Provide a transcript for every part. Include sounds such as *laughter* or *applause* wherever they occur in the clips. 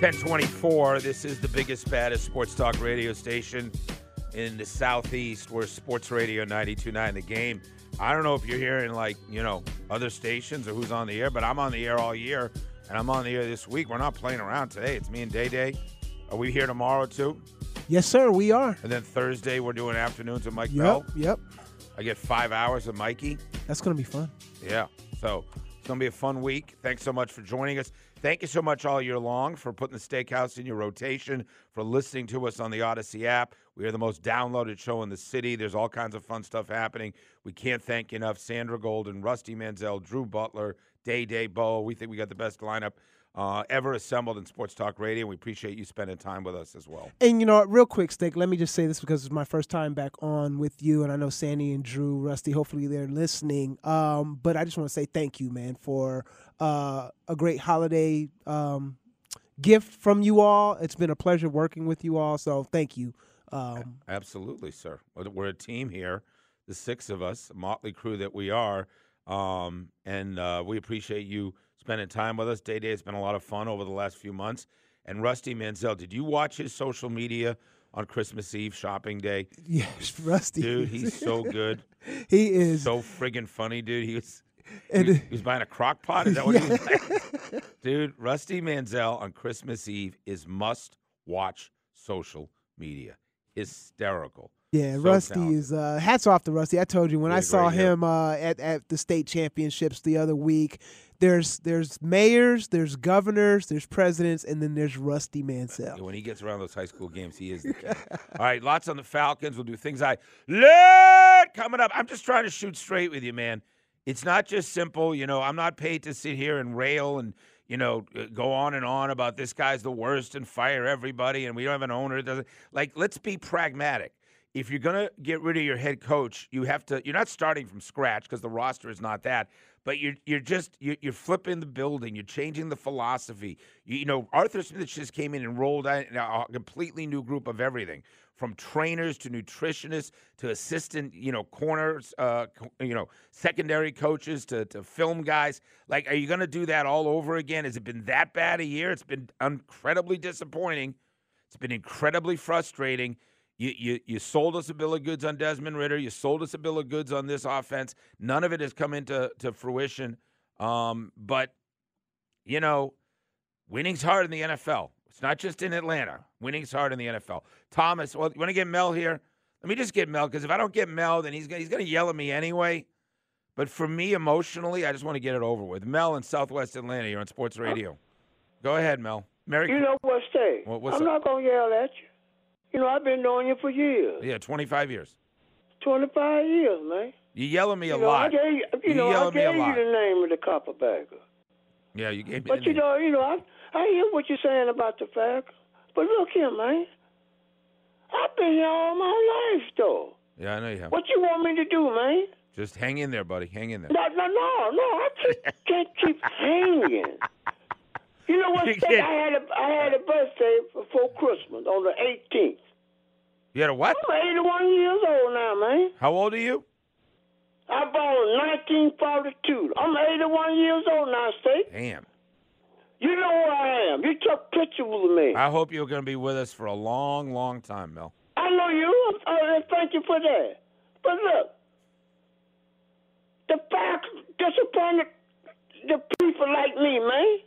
1024. This is the biggest, baddest sports talk radio station in the Southeast. We're Sports Radio 929 The Game. I don't know if you're hearing, like, you know, other stations or who's on the air, but I'm on the air all year, and I'm on the air this week. We're not playing around today. It's me and Day Day. Are we here tomorrow, too? Yes, sir, we are. And then Thursday, we're doing afternoons with Mike Yep, Bell. yep. I get five hours of Mikey. That's gonna be fun. Yeah. So it's going to be a fun week. Thanks so much for joining us. Thank you so much all year long for putting the steakhouse in your rotation, for listening to us on the Audacy app. We are the most downloaded show in the city. There's all kinds of fun stuff happening. We can't thank you enough. Sandra Golden, Rusty Mansell, Drew Butler, Day Day Bo. We think we got the best lineup uh, ever assembled in Sports Talk Radio. We appreciate you spending time with us as well. And you know, real quick, Steak, let me just say this because it's my first time back on with you, and I know Sandy and Drew, Rusty, hopefully they're listening. Um, but I just want to say thank you, man, for uh, a great holiday um, gift from you all. It's been a pleasure working with you all, so thank you. Um, Absolutely, sir. We're- We're a team here, the six of us, motley crew that we are, um, and uh, we appreciate you spending time with us. Day Day has been a lot of fun over the last few months. And Rusty Mansell, did you watch his social media on Christmas Eve shopping day? yes, *laughs* Rusty. Dude, he's so good, *laughs* he is. so friggin' funny, dude. He was. and- He, he was buying a crock pot. Is that what he was *laughs* buying? Dude, Rusty Mansell on Christmas Eve is must watch social media. Hysterical. Yeah, So Rusty talented. is uh hats off to Rusty. I told you when Yeah, I saw him uh at, at the state championships the other week, there's there's mayors, there's governors, there's presidents, and then there's Rusty Mansell. When he gets around those high school games, he is the king. *laughs* All right, lots on the Falcons. We'll do things I learned coming up. I'm just trying to shoot straight with you, man. It's not just simple. You know, I'm not paid to sit here and rail and, you know, uh, go on and on about this guy's the worst and fire everybody and we don't have an owner. that doesn't like. Let's be pragmatic. If you're gonna get rid of your head coach, you have to. You're not starting from scratch because the roster is not that. But you're you're just you're, you're flipping the building. You're changing the philosophy. You, you know, Arthur Smith just came in and rolled out a completely new group of everything, from trainers to nutritionists to assistant, you know, corners, uh, you know, secondary coaches to to film guys. Like, are you going to do that all over again? Has it been that bad a year? It's been incredibly disappointing. It's been incredibly frustrating. You, you you sold us a bill of goods on Desmond Ridder. You sold us a bill of goods on this offense. None of it has come into to fruition. Um, but you know, winning's hard in the NFL. It's not just in Atlanta. Winning's hard in the NFL. Thomas, well, you want to get Mel here? Let me just get Mel because if I don't get Mel, then he's gonna, he's going to yell at me anyway. But for me, emotionally, I just want to get it over with. Mel in Southwest Atlanta. You're on Sports Radio. Go ahead, Mel. Merry. You know what, Stay? I'm up? not gonna yell at you. You know, I've been knowing you for years, yeah, 25 years. 25 years, man. You yell at me a know, lot. I gave you, you You know, I at me a gave you the name of the copperbacker. Yeah, you gave me. But you name. know, you know, I I hear what you're saying about the fact. But look here, man. I've been here all my life, though. Yeah, I know you have. What you want me to do, man? Just hang in there, buddy. Hang in there. No, no, no, no. I keep, can't keep *laughs* hanging. You know what? State? I had a I had a birthday before Christmas on the 18th. You had a what? I'm 81 years old now, man. How old are you? I born in 1942. I'm 81 years old now, State. Damn. You know who I am. You took pictures with me. I hope you're going to be with us for a long, long time, Mel. I know you. Uh, thank you for that. But look, the fact disappointed the people like me, man.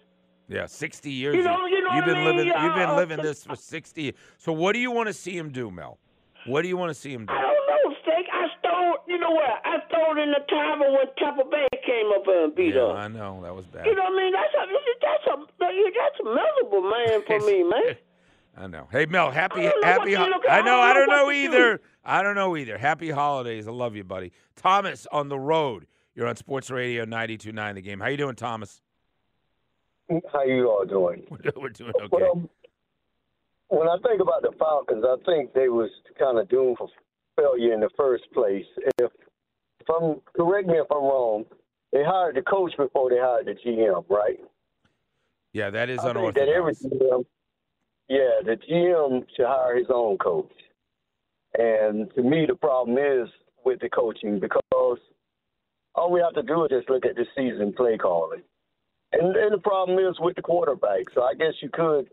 Yeah, 60 years. You know- you know have what I been mean? living. You've been uh, living this for 60. years. So what do you want to see him do, Mel? What do you want to see him do? I don't know, Steak. I stole, you know what? I stole in the tavern when Tampa Bay came up and beat Yeah, us. I know that was bad. You know what I mean? That's a, that's a, that's a miserable man for me, man. *laughs* I know. Hey, Mel, happy, I happy. ho-. I know. I don't know what to do. either. I don't know either. Happy holidays. I love you, buddy. Thomas on the road. You're on Sports Radio 92.9 The Game. How you doing, Thomas? How you all doing? *laughs* We're, doing okay. Well, when I think about the Falcons, I think they was kind of doomed for failure in the first place. If, if I'm correct me if I'm wrong, they hired the coach before they hired the GM, right? Yeah, that is I think that every. GM, yeah, the GM should hire his own coach. And to me, the problem is with the coaching because all we have to do is just look at the season play calling. And, and the problem is with the quarterback. So I guess you could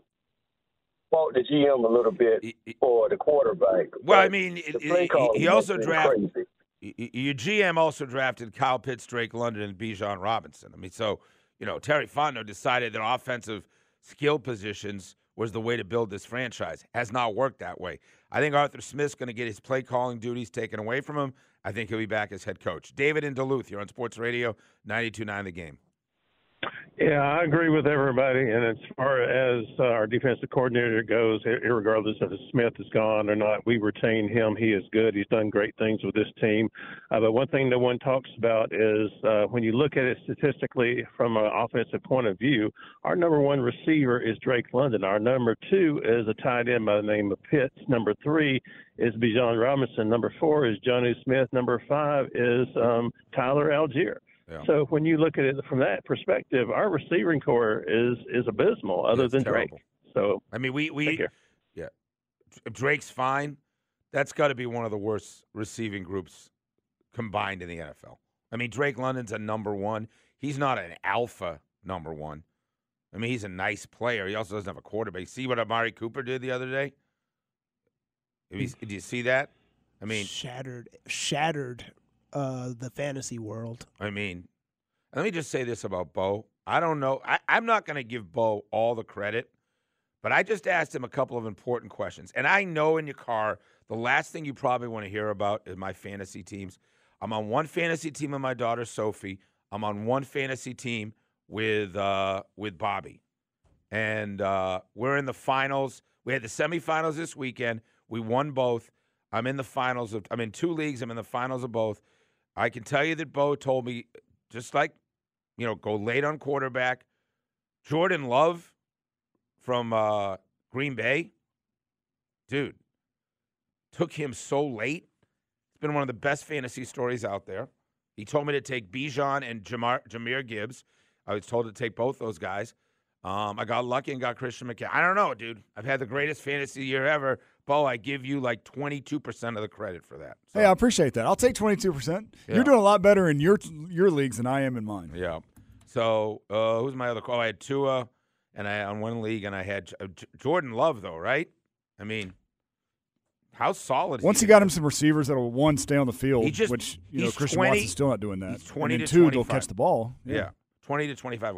fault the GM a little bit for the quarterback. well, I mean, the it- play he, he also drafted. Your GM also drafted Kyle Pitts, Drake London, and Bijan Robinson. I mean, so you know Terry Fontenot decided that offensive skill positions was the way to build this franchise. Has not worked that way. I think Arthur Smith's going to get his play calling duties taken away from him. I think he'll be back as head coach. David in Duluth, you're on Sports Radio 92.9 The Game. Yeah, I agree with everybody. And as far as uh, our defensive coordinator goes, regardless if Smith is gone or not, we retain him. He is good. He's done great things with this team. Uh, but one thing no one talks about is uh, when you look at it statistically from an offensive point of view, our number one receiver is Drake London. Our number two is a tight end by the name of Pitts. Number three is Bijan Robinson. Number four is Jonnu Smith. Number five is um, Tyler Allgeier. Yeah. So when you look at it from that perspective, our receiving core is is abysmal, other It's than terrible. Drake. So I mean, we take we care. if Drake's fine. That's got to be one of the worst receiving groups combined in the NFL. I mean, Drake London's a number one. He's not an alpha number one. I mean, he's a nice player. He also doesn't have a quarterback. See what Amari Cooper did the other day? Have mm. Did you see that? I mean, shattered, shattered uh, the fantasy world. I mean, let me just say this about Bo. I don't know. I, I'm not going to give Bo all the credit, but I just asked him a couple of important questions. And I know in your car, the last thing you probably want to hear about is my fantasy teams. I'm on one fantasy team with my daughter Sophie. I'm on one fantasy team with uh, with Bobby, and uh, we're in the finals. We had the semifinals this weekend. We won both. I'm in the finals of. I'm in two leagues. I'm in the finals of both. I can tell you that Bo told me, just like, you know, go late on quarterback. Jordan Love from uh, Green Bay, dude, took him so late. It's been one of the best fantasy stories out there. He told me to take Bijan and Jamar, Jahmyr Gibbs. I was told to take both those guys. Um, I got lucky and got Christian McCaffrey. I don't know, dude. I've had the greatest fantasy year ever. Bo, I give you like 22% of the credit for that. So, Hey, I appreciate that. I'll take 22%. Yeah. You're doing a lot better in your your leagues than I am in mine. Yeah. So uh, who's my other call? I had Tua, and I on one league, and I had uh, Jordan Love, though, right? I mean, how solid? Once he you got him some receivers that'll one stay on the field, just- which you know Christian 20 Watson's still not doing that. he's 20 and to two, they'll catch the ball. yeah, twenty to twenty-five.